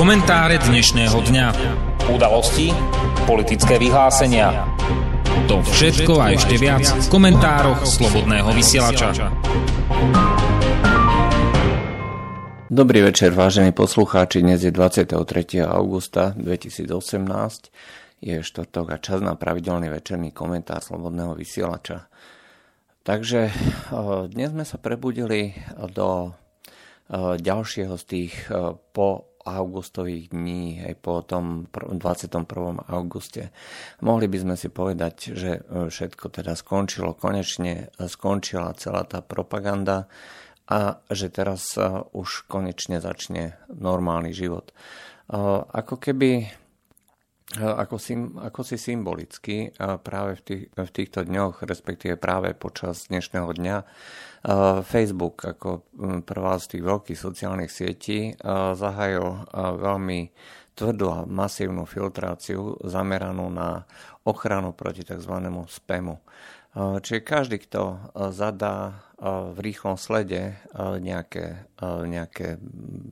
Komentáre dnešného dňa. Udalosti, politické vyhlásenia. To všetko a ešte viac v komentároch Slobodného vysielača. Dobrý večer, vážení poslucháči. Dnes je 23. augusta 2018. Je štvrtok a čas na pravidelný večerný komentár Slobodného vysielača. Takže dnes sme sa prebudili do ďalšieho z tých po augustových dní, aj po tom 21. auguste. Mohli by sme si povedať, že e, všetko teda skončilo, konečne skončila celá tá propaganda a že teraz e, už konečne začne normálny život. E, ako keby ako, sim, ako si symbolicky práve v, tých, v týchto dňoch, respektíve práve počas dnešného dňa, Facebook ako prvá z tých veľkých sociálnych sietí zahájil veľmi tvrdú a masívnu filtráciu zameranú na ochranu proti tzv. spamu. Čiže každý, kto zadá v rýchlom slede nejaké, nejaké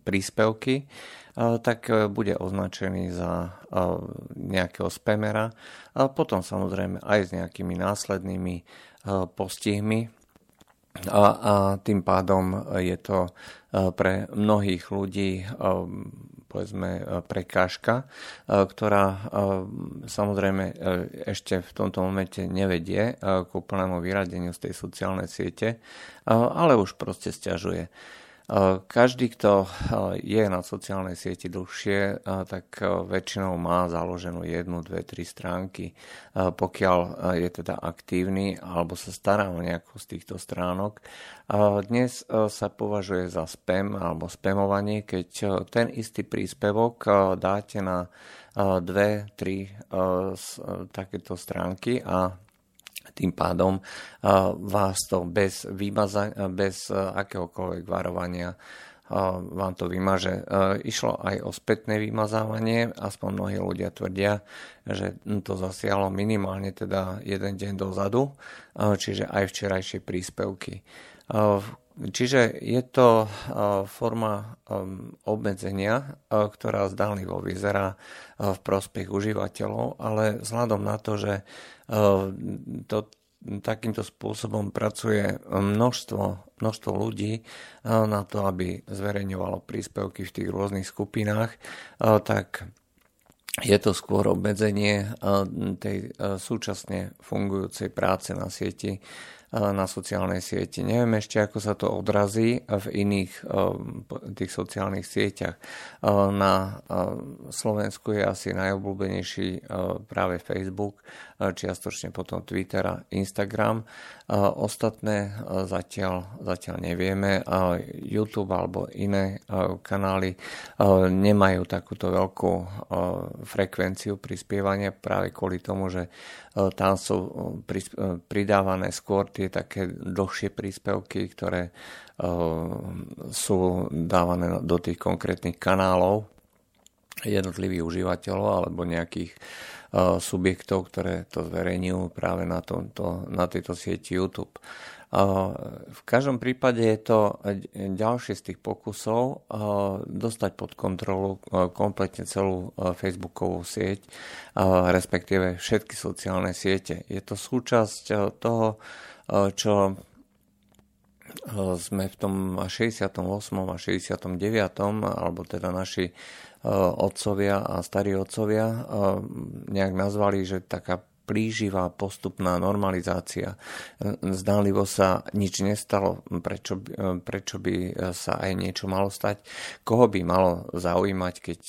príspevky, tak bude označený za nejakého spamera. A potom samozrejme aj s nejakými následnými postihmi, a, a tým pádom je to e, pre mnohých ľudí e, povedzme e, prekážka, ktorá samozrejme ešte v tomto momente nevedie k úplnému vyradeniu z tej sociálnej siete, ale už proste stiažuje. Každý, kto je na sociálnej sieti dlhšie, tak väčšinou má založenú jednu, dve, tri stránky. Pokiaľ je teda aktívny alebo sa stará o nejakú z týchto stránok. Dnes sa považuje za spam alebo spamovanie, keď ten istý príspevok dáte na dve, tri takéto stránky a tým pádom vás to bez, výmaza, bez akéhokoľvek varovania vám to vymaže. Išlo aj o spätné vymazávanie, aspoň mnohí ľudia tvrdia, že to zasiahlo minimálne teda jeden deň dozadu, čiže aj včerajšie príspevky. Čiže je to forma obmedzenia, ktorá zdánlivo vyzerá v prospech užívateľov, ale vzhľadom na to, že to takýmto spôsobom pracuje množstvo, množstvo ľudí na to, aby zverejňovalo príspevky v tých rôznych skupinách, tak je to skôr obmedzenie tej súčasne fungujúcej práce na sieti na sociálnej sieti. Neviem ešte, ako sa to odrazí v iných tých sociálnych sieťach. Na Slovensku je asi najobľúbenejší práve Facebook, čiastočne potom Twitter a Instagram. Ostatné zatiaľ, zatiaľ nevieme. YouTube alebo iné kanály nemajú takúto veľkú frekvenciu prispievania práve kvôli tomu, že tam sú pridávané skôr tie také dlhšie príspevky, ktoré sú dávané do tých konkrétnych kanálov jednotlivých užívateľov alebo nejakých subjektov, ktoré to zverejňujú práve na, tomto, na tejto sieti YouTube. V každom prípade je to ďalšie z tých pokusov dostať pod kontrolu kompletne celú Facebookovú sieť, respektíve všetky sociálne siete. Je to súčasť toho, čo sme v tom 68. a 69. alebo teda naši otcovia a starí otcovia nejak nazvali, že taká plíživá postupná normalizácia. Zdánlivo sa nič nestalo, prečo, prečo by sa aj niečo malo stať. Koho by malo zaujímať, keď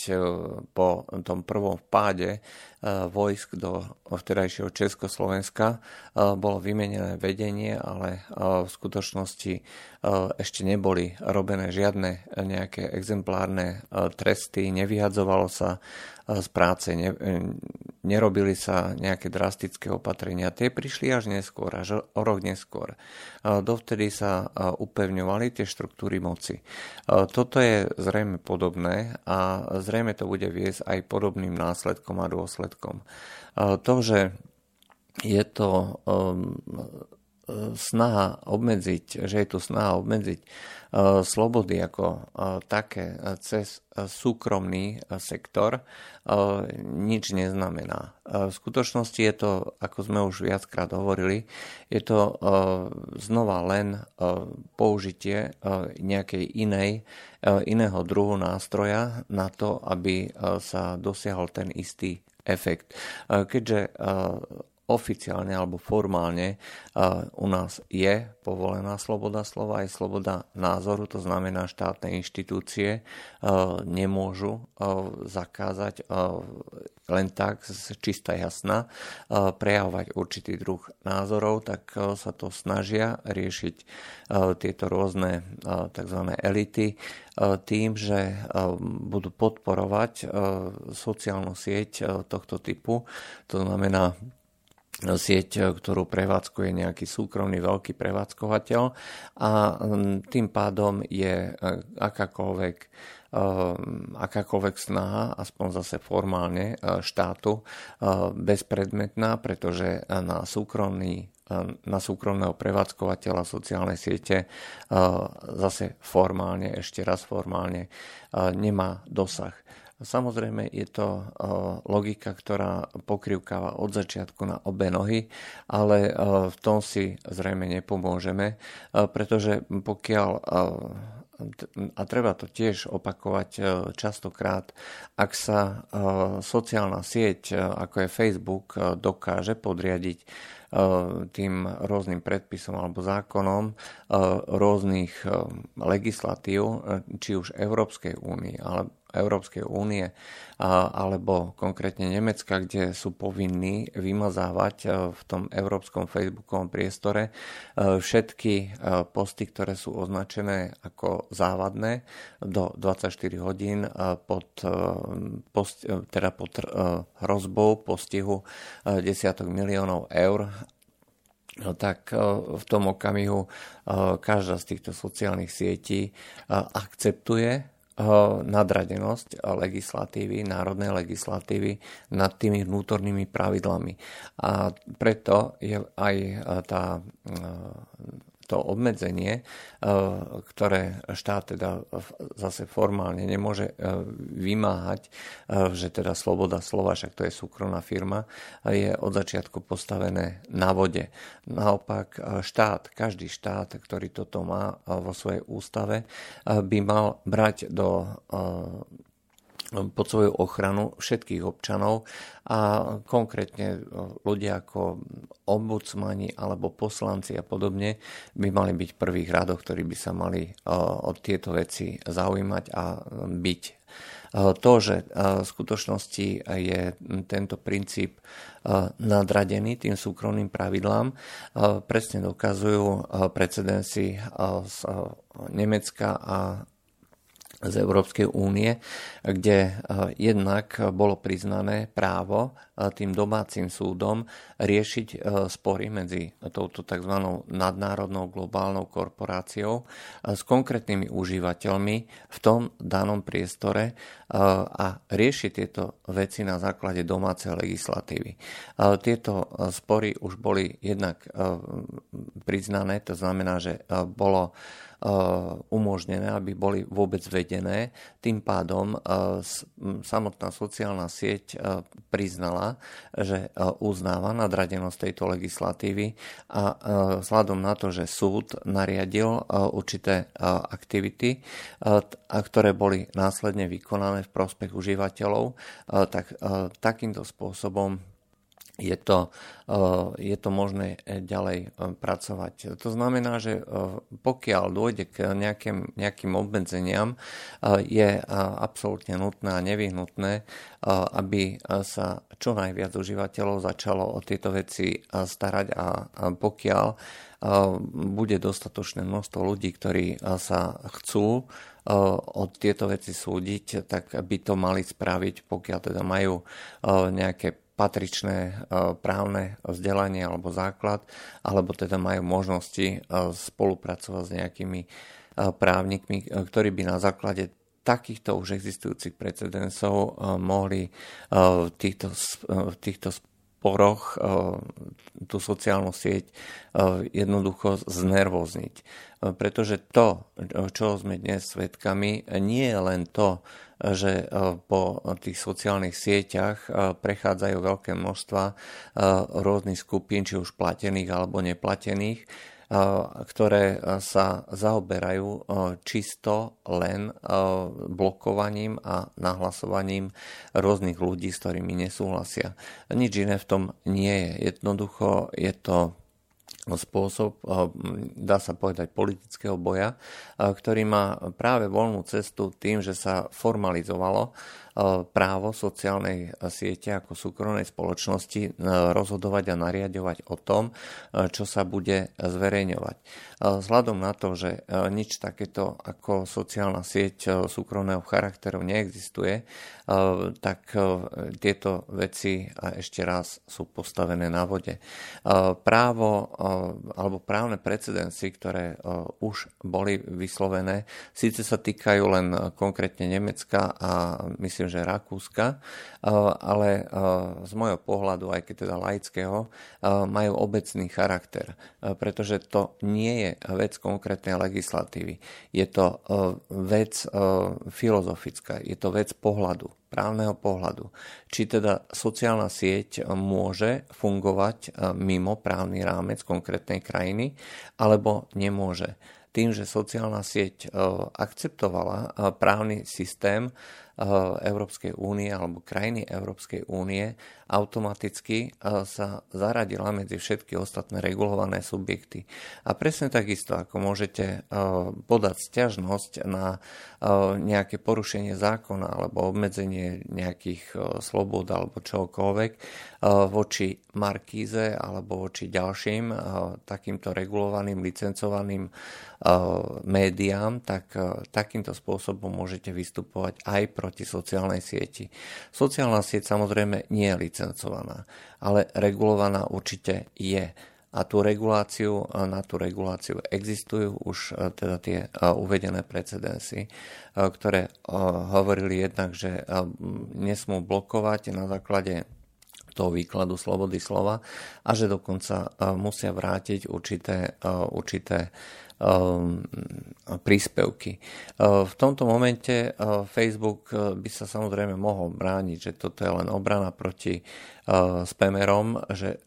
po tom prvom vpáde Eh, vojsk do vtedajšieho Československa. Eh, bolo vymenené vedenie, ale eh, v skutočnosti ešte neboli robené žiadne nejaké exemplárne tresty, nevyhadzovalo sa z práce, ne, nerobili sa nejaké drastické opatrenia. Tie prišli až neskôr, až o rok neskôr. Dovtedy sa upevňovali tie štruktúry moci. Toto je zrejme podobné a zrejme to bude viesť aj podobným následkom a dôsledkom. To, že je to um, snaha obmedziť, že je tu snaha obmedziť slobody ako také cez súkromný sektor nič neznamená. V skutočnosti je to, ako sme už viackrát hovorili, je to znova len použitie nejakej inej, iného druhu nástroja na to, aby sa dosiahol ten istý efekt. Keďže oficiálne alebo formálne u nás je povolená sloboda slova aj sloboda názoru, to znamená štátne inštitúcie nemôžu zakázať len tak, čistá jasná, prejavovať určitý druh názorov, tak sa to snažia riešiť tieto rôzne tzv. elity tým, že budú podporovať sociálnu sieť tohto typu, to znamená sieť, eh, ktorú prevádzkuje nejaký súkromný veľký prevádzkovateľ a mm, tým pádom je eh, akákoľvek eh, akákoľvek snaha, aspoň zase formálne štátu, bezpredmetná, pretože na súkromný na súkromného prevádzkovateľa sociálnej siete zase formálne, ešte raz formálne, nemá dosah. Samozrejme je to logika, ktorá pokrivkáva od začiatku na obe nohy, ale v tom si zrejme nepomôžeme, pretože pokiaľ a treba to tiež opakovať častokrát, ak sa sociálna sieť, ako je Facebook, dokáže podriadiť tým rôznym predpisom alebo zákonom rôznych legislatív, či už Európskej únie, ale Európskej únie alebo konkrétne Nemecka, kde sú povinní vymazávať e, v tom európskom facebookovom priestore e, všetky e, posty, ktoré sú označené ako závadné do 24 hodín pod, post, teda pod hrozbou postihu desiatok miliónov eur. No tak v tom okamihu každá z týchto sociálnych sietí akceptuje nadradenosť legislatívy, národnej legislatívy nad tými vnútornými pravidlami. A preto je aj tá to obmedzenie, e, ktoré štát teda zase formálne nemôže e, vymáhať, e, že teda sloboda slova, však to je súkromná firma, je od začiatku postavené na vode. Naopak štát, každý štát, ktorý toto má vo svojej ústave, by mal brať do pod svoju ochranu všetkých občanov a konkrétne ľudia ako ombudsmani alebo poslanci a podobne by mali byť v prvých radoch, ktorí by sa mali od tieto veci zaujímať a byť. To, že v skutočnosti je tento princíp nadradený tým súkromným pravidlám, presne dokazujú precedenci z Nemecka a z Európskej únie, kde eh, jednak bolo priznané právo eh, tým domácim súdom riešiť eh, spory medzi touto tzv. nadnárodnou globálnou korporáciou s konkrétnymi užívateľmi v tom danom priestore a riešiť tieto veci na základe domácej legislatívy. Tieto spory už boli jednak priznané, to znamená, že bolo umožnené, aby boli vôbec vedené. Tým pádom eh, samotná sociálna sieť eh, priznala, že uznáva nadradenosť tejto legislatívy a vzhľadom na to, že súd nariadil určité aktivity, ktoré boli následne vykonané v prospech užívateľov, tak takýmto spôsobom je to, eh, je to možné eh, ďalej eh, pracovať. To znamená, že pokiaľ dôjde k nejakým, nejakým obmedzeniam, je absolútne nutné a nevyhnutné, aby sa čo najviac užívateľov začalo o tieto veci starať a pokiaľ bude dostatočné množstvo ľudí, ktorí sa chcú od tieto veci súdiť, tak by to mali spraviť, pokiaľ teda majú nejaké patričné e, právne vzdelanie alebo základ, alebo teda majú možnosti e, spolupracovať s nejakými e, právnikmi, ktorí by na základe takýchto už existujúcich precedensov mohli v týchto, v týchto poroch tú sociálnu sieť jednoducho znervozniť. Pretože to, čo sme dnes svedkami, nie je len to, že po tých sociálnych sieťach prechádzajú veľké množstva rôznych skupín, či už platených alebo neplatených, ktoré sa zaoberajú čisto len blokovaním a nahlasovaním rôznych ľudí, s ktorými nesúhlasia. Nič iné v tom nie je. Jednoducho je to spôsob, dá sa povedať, politického boja, ktorý má práve voľnú cestu tým, že sa formalizovalo právo sociálnej siete ako súkromnej spoločnosti rozhodovať a nariadovať o tom, čo sa bude zverejňovať. Vzhľadom na to, že nič takéto ako sociálna sieť súkromného charakteru neexistuje, tak tieto veci ešte raz sú postavené na vode. Právo alebo právne precedensy, ktoré už boli vyslovené, síce sa týkajú len konkrétne Nemecka a myslím, že Rakúska, ale z môjho pohľadu, aj keď teda laického, majú obecný charakter, pretože to nie je vec konkrétnej legislatívy. Je to vec filozofická, je to vec pohľadu právneho pohľadu. Či teda sociálna sieť môže fungovať mimo právny rámec konkrétnej krajiny, alebo nemôže. Tým, že sociálna sieť akceptovala právny systém Eh, Európskej únie alebo krajiny Európskej únie automaticky eh, sa zaradila medzi všetky ostatné regulované subjekty. A presne takisto, ako môžete eh, podať stiažnosť na nejaké porušenie zákona alebo obmedzenie nejakých slobod alebo čokoľvek voči Markíze alebo voči ďalším takýmto regulovaným, licencovaným médiám, tak takýmto spôsobom môžete vystupovať aj proti proti sociálnej sieti. Sociálna sieť samozrejme nie je licencovaná, ale regulovaná určite je. A tú reguláciu, na tú reguláciu existujú už e, teda tie e, uvedené precedensy, e, ktoré hovorili jednak, že nesmú blokovať na základe toho výkladu slobody slova a že dokonca musia vrátiť určité, určité príspevky. Ehm, v tomto momente ehm, Facebook by sa samozrejme mohol brániť, že toto je len obrana proti spamerom, že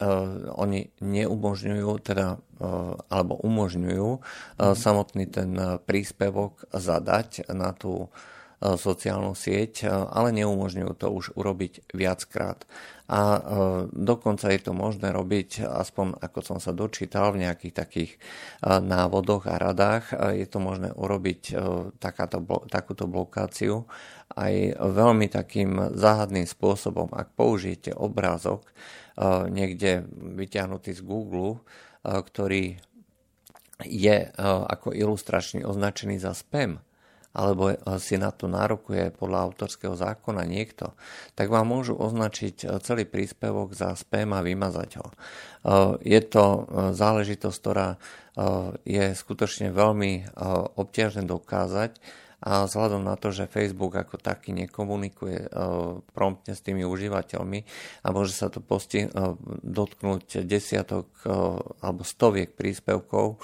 oni neumožňujú, teda, alebo umožňujú samotný ten príspevok zadať na tú sociálnu sieť, ale neumožňujú to už urobiť viackrát a e, dokonca je to možné robiť, aspoň ako som sa dočítal v nejakých takých e, návodoch a radách, e, je to možné urobiť takáto, takúto blokáciu aj veľmi takým záhadným spôsobom. Ak použijete obrázok niekde vyťahnutý z Google, ktorý je ako ilustračný označený za spam, alebo si na to nárokuje podľa autorského zákona niekto, tak vám môžu označiť e, celý príspevok za spam a vymazať ho. E, je to e, záležitosť, ktorá je skutočne veľmi obťažné dokázať a vzhľadom na to, že Facebook ako taký nekomunikuje promptne s tými užívateľmi a môže sa to posti- dotknúť desiatok alebo stoviek príspevkov,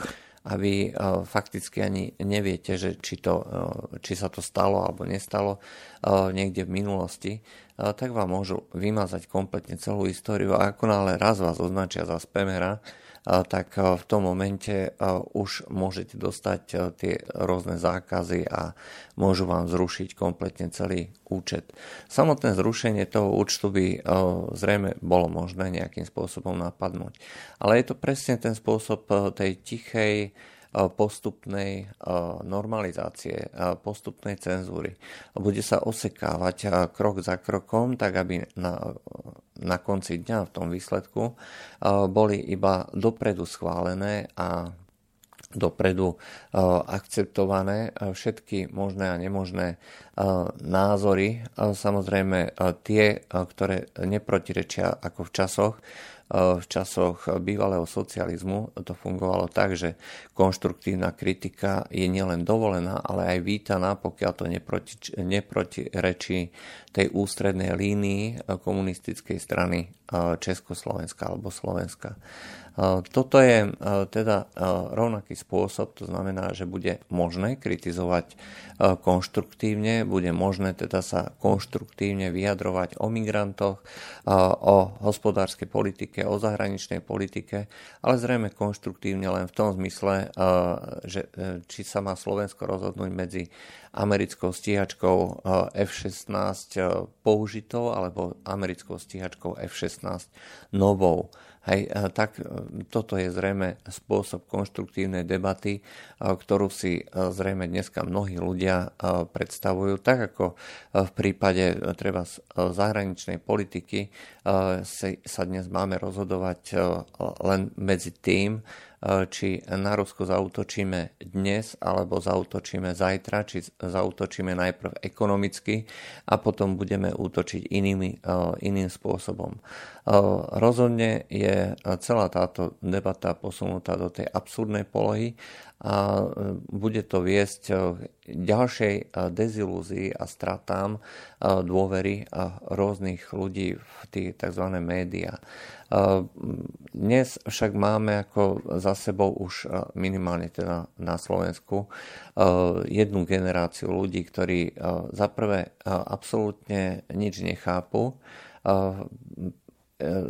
a vy uh, fakticky ani neviete, že či, to, uh, či sa to stalo alebo nestalo uh, niekde v minulosti, tak vám môžu vymazať kompletne celú históriu a ako náhle raz vás označia za spamera, tak v tom momente už môžete dostať tie rôzne zákazy a môžu vám zrušiť kompletne celý účet. Samotné zrušenie toho účtu by zrejme bolo možné nejakým spôsobom napadnúť. Ale je to presne ten spôsob tej tichej, postupnej normalizácie, postupnej cenzúry. Bude sa osekávať krok za krokom, tak aby na, na konci dňa v tom výsledku boli iba dopredu schválené a dopredu akceptované všetky možné a nemožné názory. Samozrejme tie, ktoré neprotirečia ako v časoch, v časoch bývalého socializmu to fungovalo tak, že konštruktívna kritika je nielen dovolená, ale aj vítaná, pokiaľ to neproti, neprotirečí tej ústrednej línii komunistickej strany Československa alebo Slovenska. Toto je teda rovnaký spôsob, to znamená, že bude možné kritizovať konštruktívne, bude možné teda sa konštruktívne vyjadrovať o migrantoch, o hospodárskej politike, o zahraničnej politike, ale zrejme konštruktívne len v tom zmysle, že e, či sa má Slovensko rozhodnúť medzi americkou stíhačkou F-16 použitou alebo americkou stíhačkou F-16 novou. Hej, tak e, toto je zrejme spôsob konštruktívnej debaty, e, ktorú si e, zrejme dneska mnohí ľudia predstavujú, tak ako v prípade treba zahraničnej politiky sa dnes máme rozhodovať len medzi tým, či na Rusko zautočíme dnes alebo zautočíme zajtra, či zautočíme najprv ekonomicky a potom budeme útočiť inými, e, iným spôsobom. E, rozhodne je celá táto debata posunutá do tej absurdnej polohy a bude to viesť ďalšej dezilúzii a stratám dôvery rôznych ľudí v tie tzv. médiá. Dnes však máme ako za sebou už minimálne teda na Slovensku jednu generáciu ľudí, ktorí za prvé absolútne nič nechápu,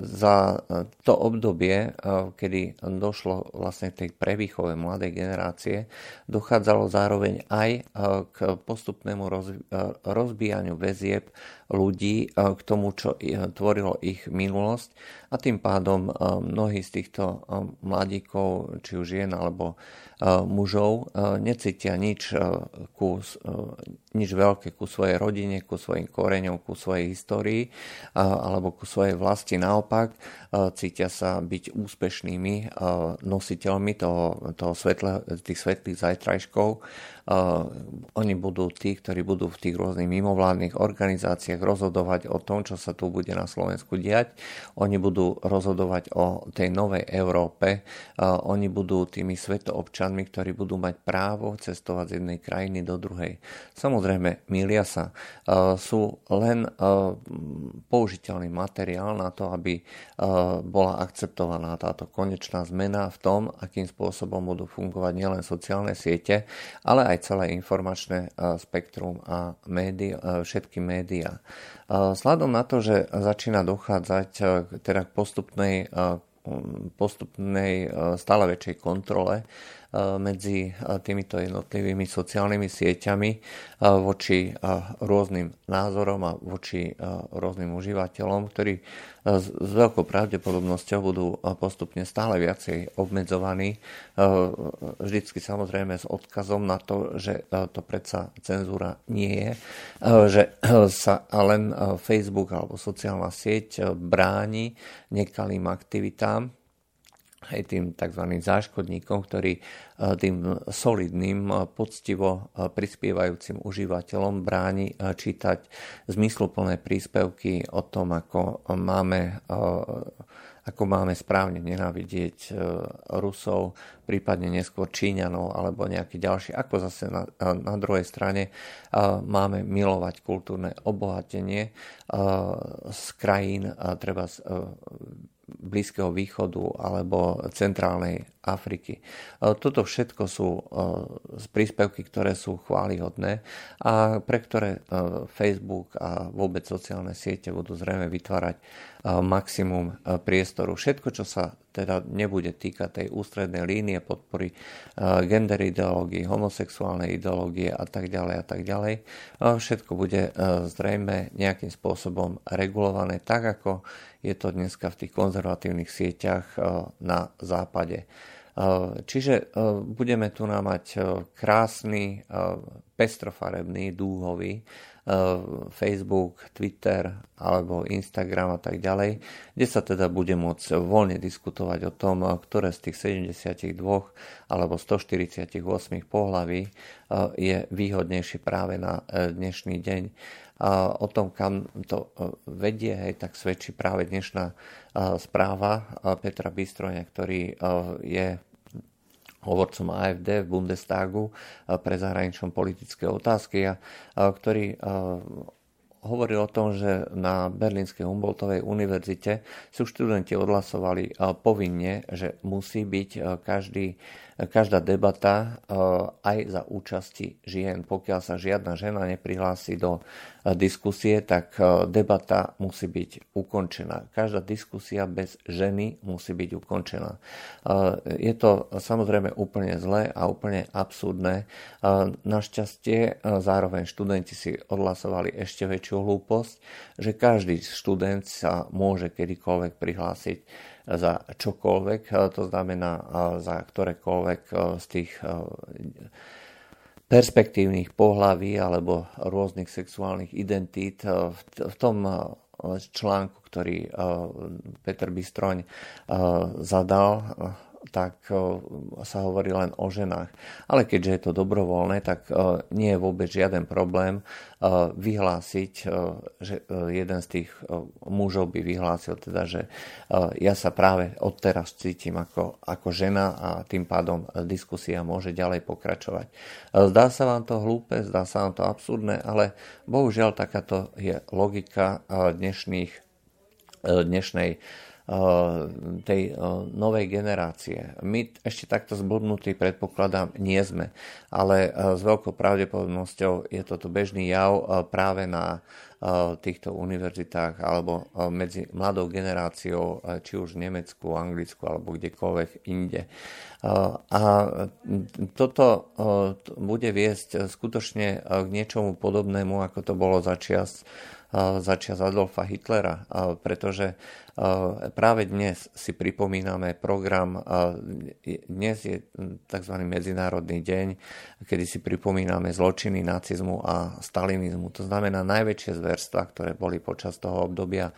za to obdobie, kedy došlo vlastne k tej prevýchove mladej generácie, dochádzalo zároveň aj k postupnému rozbíjaniu väzieb ľudí k tomu, čo tvorilo ich minulosť. A tým pádom mnohí z týchto mladíkov, či už žien alebo mužov, necítia nič, ku, nič veľké ku svojej rodine, ku svojim koreňom, ku svojej histórii alebo ku svojej vlasti. Naopak, cítia sa byť úspešnými nositeľmi toho, toho svetle, tých svetlých zajtrajškov. Oni budú tí, ktorí budú v tých rôznych mimovládnych organizáciách rozhodovať o tom, čo sa tu bude na Slovensku diať. Oni budú rozhodovať o tej novej Európe. Oni budú tými svetoobčanmi, ktorí budú mať právo cestovať z jednej krajiny do druhej. Samozrejme, milia sa. Sú len použiteľný materiál na to, aby bola akceptovaná táto konečná zmena v tom, akým spôsobom budú fungovať nielen sociálne siete, ale aj celé informačné spektrum a médi, všetky médiá. Sladom na to, že začína dochádzať teda k postupnej, postupnej stále väčšej kontrole medzi týmito jednotlivými sociálnymi sieťami voči rôznym názorom a voči rôznym užívateľom, ktorí s veľkou pravdepodobnosťou budú postupne stále viacej obmedzovaní. Vždycky samozrejme s odkazom na to, že to predsa cenzúra nie je, že sa len Facebook alebo sociálna sieť bráni nekalým aktivitám, aj tým tzv. záškodníkom, ktorí e, tým solidným, e, poctivo e, prispievajúcim užívateľom bráni čítať zmysluplné príspevky o tom, ako máme ako máme správne nenávidieť Rusov, prípadne neskôr Číňanov alebo nejaký ďalší, ako zase na, na druhej strane máme milovať kultúrne obohatenie z krajín, treba Blízkeho východu alebo centrálnej Afriky. E, toto všetko sú e, príspevky, ktoré sú chválihodné a pre ktoré e, Facebook a vôbec sociálne siete budú zrejme vytvárať maximum priestoru. Všetko, čo sa teda nebude týkať tej ústrednej línie podpory gender ideológie, homosexuálnej ideológie a tak ďalej a tak ďalej, všetko bude zrejme nejakým spôsobom regulované tak, ako je to dneska v tých konzervatívnych sieťach na západe. Čiže budeme tu mať krásny, pestrofarebný, dúhový Facebook, Twitter alebo Instagram a tak ďalej, kde sa teda bude môcť voľne diskutovať o tom, ktoré z tých 72 alebo 148 pohlaví je výhodnejšie práve na dnešný deň. O tom, kam to e, vedie, hej, tak svedčí práve dnešná e, správa e, Petra Bystroňa, ktorý je hovorcom AFD v Bundestagu pre zahraničnom politické otázky a ktorý hovoril o tom, že na Berlínskej Humboldtovej univerzite sú študenti odhlasovali povinne, že musí byť každý každá debata eh, aj za účasti žien. Pokiaľ sa žiadna žena neprihlási do eh, diskusie, tak eh, debata musí byť ukončená. Každá diskusia bez ženy musí byť ukončená. Je to samozrejme úplne zlé a úplne absurdné. Našťastie zároveň študenti si odhlasovali ešte väčšiu hlúposť, že každý študent sa môže kedykoľvek prihlásiť za čokoľvek, e, to znamená e, za ktorékoľvek e, z tých perspektívnych pohlaví alebo rôznych sexuálnych identít. V tom článku, ktorý Peter Bystroň zadal, tak sa hovorí len o ženách. Ale keďže je to dobrovoľné, tak nie je vôbec žiaden problém vyhlásiť, že jeden z tých mužov by vyhlásil teda, že ja sa práve odteraz cítim ako, ako žena a tým pádom diskusia môže ďalej pokračovať. Zdá sa vám to hlúpe, zdá sa vám to absurdné, ale bohužiaľ takáto je logika dnešných, dnešnej tej novej generácie. My ešte takto zblbnutí predpokladám nie sme, ale s veľkou pravdepodobnosťou je toto bežný jav práve na týchto univerzitách alebo medzi mladou generáciou, či už v Nemecku, Anglicku alebo kdekoľvek inde. A toto bude viesť skutočne k niečomu podobnému, ako to bolo začias začias Adolfa Hitlera, pretože práve dnes si pripomíname program, dnes je tzv. Medzinárodný deň, kedy si pripomíname zločiny nacizmu a stalinizmu. To znamená najväčšie zverstva, ktoré boli počas toho obdobia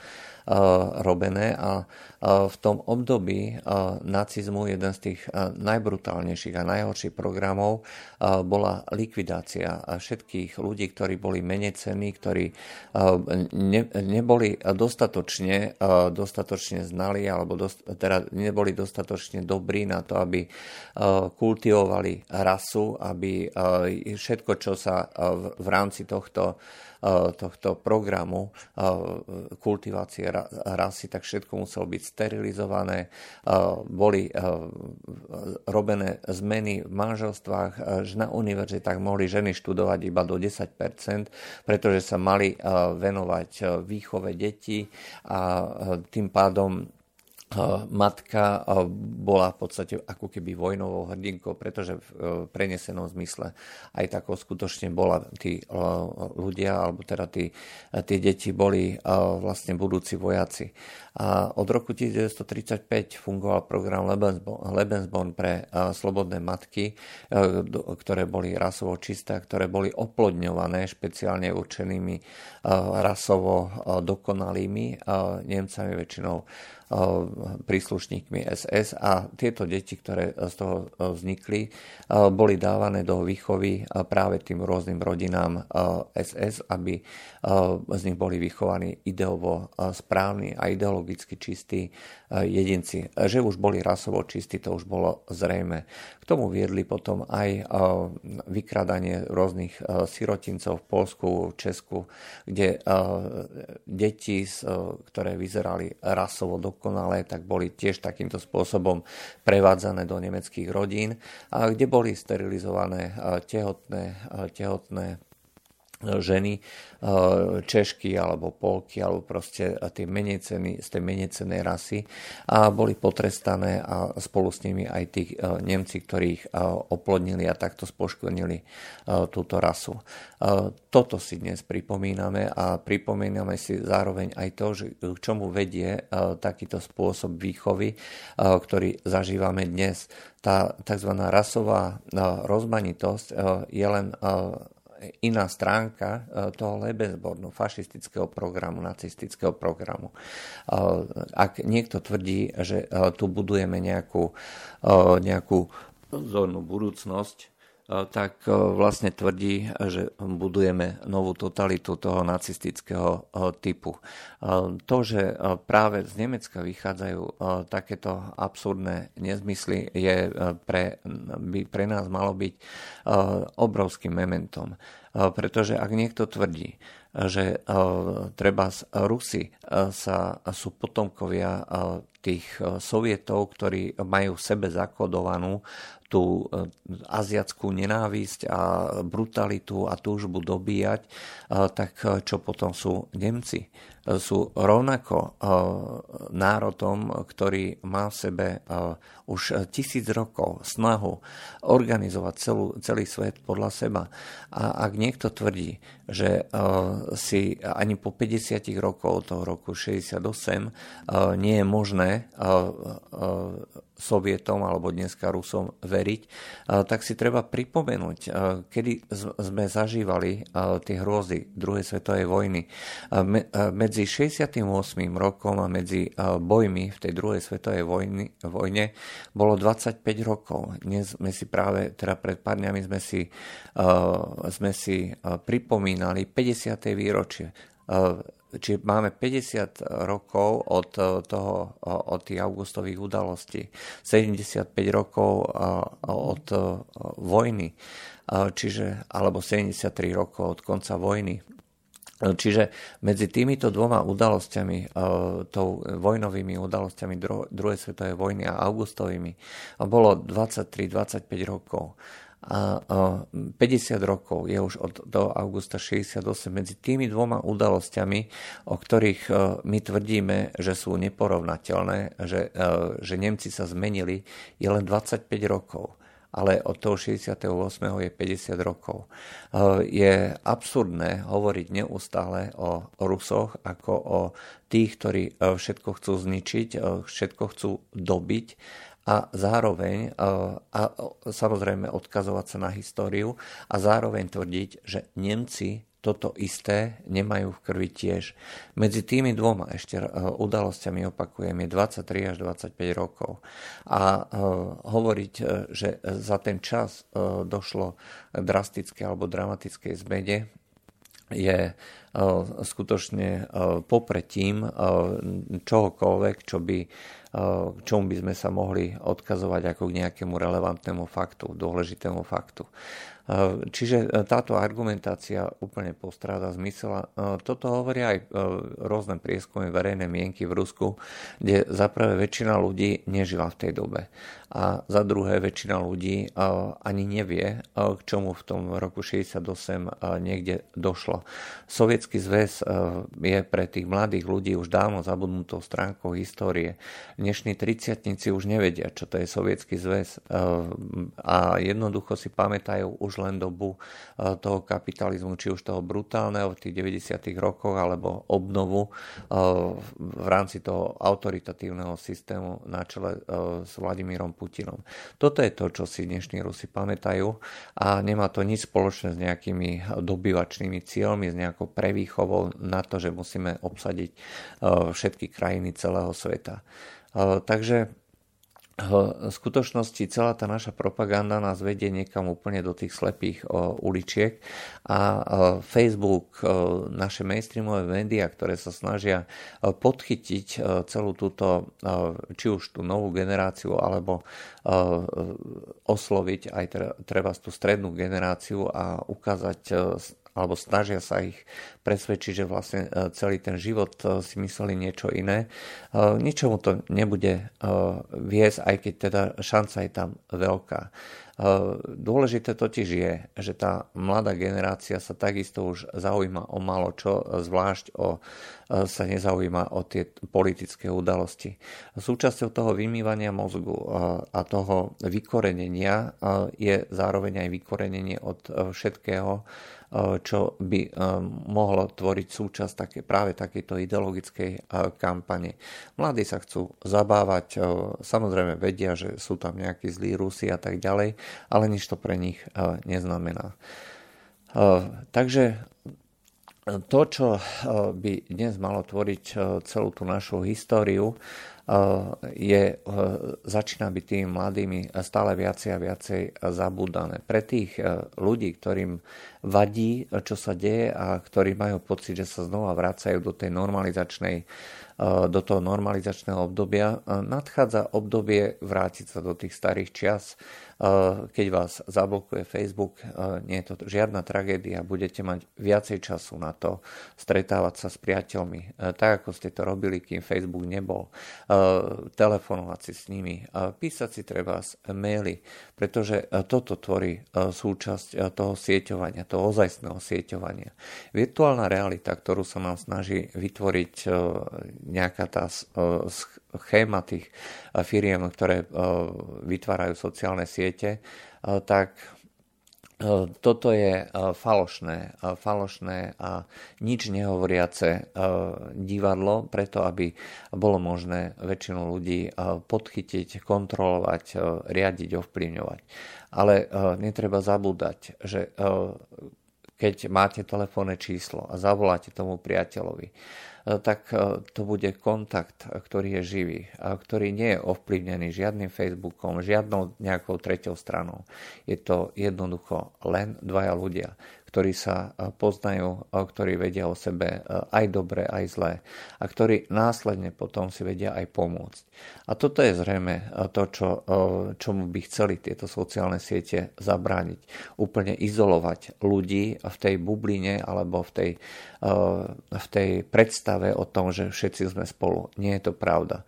robené a v tom období nacizmu jeden z tých najbrutálnejších a najhorších programov bola likvidácia všetkých ľudí, ktorí boli menej cenní, ktorí ne, neboli dostatočne, dostatočne znali alebo dost, teda neboli dostatočne dobrí na to, aby kultivovali rasu, aby všetko, čo sa v rámci tohto Eh, tohto programu eh, kultivácie rasy, tak všetko muselo byť sterilizované. Eh, boli robené zmeny v manželstvách, že na univerzitách mohli ženy študovať iba do 10%, pretože sa mali venovať výchove detí a tým pádom matka bola v podstate ako keby vojnovou hrdinkou, pretože v prenesenom zmysle aj takou skutočne bola tí ľudia, alebo teda tí, tí deti boli vlastne budúci vojaci. A od roku 1935 fungoval program Lebensborn pre slobodné matky, ktoré boli rasovo čisté, ktoré boli oplodňované špeciálne určenými rasovo dokonalými Nemcami väčšinou príslušníkmi SS a tieto deti, ktoré z toho vznikli, boli dávané do výchovy práve tým rôznym rodinám SS, aby z nich boli vychovaní ideovo správni a ideologicky čistí jedinci. Že už boli rasovo čistí, to už bolo zrejme. K tomu viedli potom aj vykradanie rôznych sirotincov v Polsku, v Česku, kde deti, ktoré vyzerali rasovo do dokonalé, tak boli tiež takýmto spôsobom prevádzané do nemeckých rodín, kde boli sterilizované tehotné, tehotné ženy, Češky alebo Polky alebo proste tie menej ceny, z tej menej cenej rasy a boli potrestané a spolu s nimi aj tí Nemci, ktorí ich oplodnili a takto spoškodnili túto rasu. Toto si dnes pripomíname a pripomíname si zároveň aj to, že k čomu vedie takýto spôsob výchovy, ktorý zažívame dnes. Tá tzv. rasová rozmanitosť je len iná stránka e, toho Lebensbornu, fašistického programu, nacistického programu. E, ak niekto tvrdí, že e, tu budujeme nejakú, nejakú zornú budúcnosť, tak vlastne tvrdí, že budujeme novú totalitu toho nacistického typu. To, že práve z Nemecka vychádzajú takéto absurdné nezmysly, je pre, by pre nás malo byť obrovským mementom. Pretože ak niekto tvrdí, že treba Rusi sa, sú potomkovia tých sovietov, ktorí majú v sebe zakodovanú tú aziatskú nenávisť a brutalitu a túžbu dobíjať, tak čo potom sú Nemci sú rovnako národom, ktorý má v sebe už tisíc rokov snahu organizovať celú, celý svet podľa seba. A ak niekto tvrdí, že si ani po 50 rokov toho roku 68 nie je možné Sovietom alebo dneska Rusom veriť, tak si treba pripomenúť, kedy sme zažívali tie hrôzy druhej svetovej vojny. Medzi 68. rokom a medzi bojmi v tej druhej svetovej vojny, vojne bolo 25 rokov. Dnes sme si práve, teda pred pár dňami sme si, sme si pripomínali 50. výročie Čiže máme 50 rokov od, toho, od tých augustových udalostí, 75 rokov od vojny, čiže, alebo 73 rokov od konca vojny. Čiže medzi týmito dvoma udalosťami, tou vojnovými udalosťami druhej svetovej vojny a augustovými, bolo 23-25 rokov 50 rokov je už od do augusta 68 medzi tými dvoma udalosťami, o ktorých e, my tvrdíme, že sú neporovnateľné, že, e, že Nemci sa zmenili, je len 25 rokov ale od toho 68. je 50 rokov. E, je absurdné hovoriť neustále o Rusoch ako o tých, ktorí všetko chcú zničiť, všetko chcú dobiť a zároveň, a samozrejme odkazovať sa na históriu a zároveň tvrdiť, že Nemci toto isté nemajú v krvi tiež. Medzi tými dvoma ešte udalosťami opakujem je 23 až 25 rokov. A hovoriť, e, že za ten čas e, došlo drastické alebo dramatickej zmene je skutočne popretím čohokoľvek, čo by k čomu by sme sa mohli odkazovať ako k nejakému relevantnému faktu, dôležitému faktu. Čiže e, táto argumentácia úplne postráda zmysel. Toto hovoria aj e, rôzne prieskumy verejnej mienky v Rusku, kde zaprvé väčšina ľudí nežila v tej dobe a za druhé väčšina ľudí ani nevie, k čomu v tom roku 68 niekde došlo. Sovietský zväz je pre tých mladých ľudí už dávno zabudnutou stránkou histórie. Dnešní triciatníci už nevedia, čo to je Sovietský zväz a jednoducho si pamätajú už len dobu toho kapitalizmu, či už toho brutálneho v tých 90. rokoch alebo obnovu v rámci toho autoritatívneho systému na čele s Vladimírom Putinom. Toto je to, čo si dnešní Rusi pamätajú a nemá to nič spoločné s nejakými dobyvačnými cieľmi, s nejakou prevýchovou na to, že musíme obsadiť e, všetky krajiny celého sveta. E, takže v skutočnosti celá tá naša propaganda nás vedie niekam úplne do tých slepých uličiek. A Facebook, naše mainstreamové médiá, ktoré sa snažia podchytiť celú túto, či už tú novú generáciu, alebo osloviť aj treba tú strednú generáciu a ukázať alebo snažia sa ich presvedčiť, že vlastne e, celý ten život e, si mysleli niečo iné. E, ničomu to nebude viesť, aj keď teda šanca je tam veľká. Dôležité totiž je, že tá mladá generácia sa takisto už zaujíma o malo čo, zvlášť o, sa nezaujíma o tie politické udalosti. Súčasťou toho vymývania mozgu a toho vykorenenia je zároveň aj vykorenenie od všetkého, čo by eh, mohlo tvoriť súčasť také, práve takejto ideologickej eh, kampane. Mladí sa chcú zabávať, samozrejme vedia, že sú tam nejakí zlí Rusi a tak ďalej, ale nič to pre nich neznamená. Takže to, čo by dnes malo tvoriť celú tú našu históriu, je, začína byť tými mladými stále viacej a viacej zabúdané. Pre tých ľudí, ktorým vadí, čo sa deje a ktorí majú pocit, že sa znova vracajú do tej normalizačnej do toho normalizačného obdobia, nadchádza obdobie vrátiť sa do tých starých čias, keď vás zablokuje Facebook, nie je to žiadna tragédia, budete mať viacej času na to stretávať sa s priateľmi, tak ako ste to robili, kým Facebook nebol, telefonovať si s nimi, písať si treba maily, pretože toto tvorí súčasť toho sieťovania, toho ozajstného sieťovania. Virtuálna realita, ktorú sa nám snaží vytvoriť nejaká tá schéma tých firiem, ktoré vytvárajú sociálne siete, tak toto je falošné, falošné a nič nehovoriace divadlo, preto aby bolo možné väčšinu ľudí podchytiť, kontrolovať, riadiť, ovplyvňovať. Ale netreba zabúdať, že keď máte telefónne číslo a zavoláte tomu priateľovi, E, tak e, to bude kontakt, ktorý je živý, a ktorý nie je ovplyvnený žiadnym Facebookom, žiadnou nejakou treťou stranou. Je to jednoducho len dvaja ľudia, ktorí sa e, poznajú, ktorí vedia o sebe e, aj dobre, aj zlé a ktorí následne potom si vedia aj pomôcť. A toto je zrejme e, to, čo, čomu by chceli tieto sociálne siete zabrániť. Úplne izolovať ľudí v tej bubline alebo v tej, v tej predstave o tom, že všetci sme spolu. Nie je to pravda.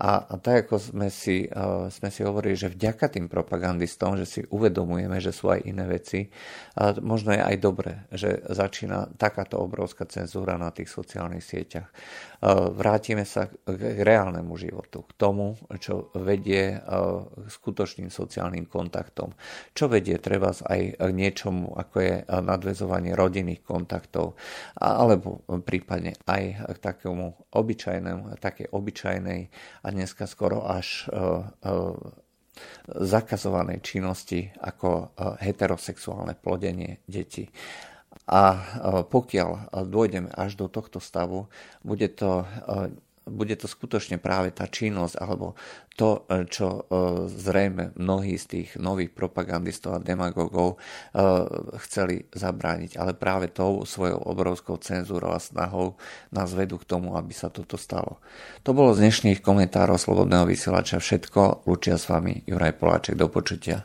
A, a tak ako sme si, uh, sme si hovorili, že vďaka tým propagandistom, že si uvedomujeme, že sú aj iné veci, uh, možno je aj dobré, že začína takáto obrovská cenzúra na tých sociálnych sieťach. Uh, vrátime sa k reálnemu životu, k tomu, čo vedie uh, k skutočným sociálnym kontaktom. Čo vedie treba aj k niečomu, ako je nadvezovanie rodinných kontaktov, alebo prípadne aj k takému obyčajnému, také obyčajnej a dneska skoro až e, e, zakazovanej činnosti ako e, heterosexuálne plodenie detí. A pokiaľ dôjdeme až do tohto stavu, bude to bude to skutočne práve tá činnosť alebo to, e, čo e, zrejme mnohí z tých nových propagandistov a demagogov e, chceli zabrániť, ale práve tou svojou obrovskou cenzúrou a snahou nás vedú k tomu, aby sa toto stalo. To bolo z dnešných komentárov Slobodného vysielača všetko. Lučia s vami Juraj Poláček. Do počutia.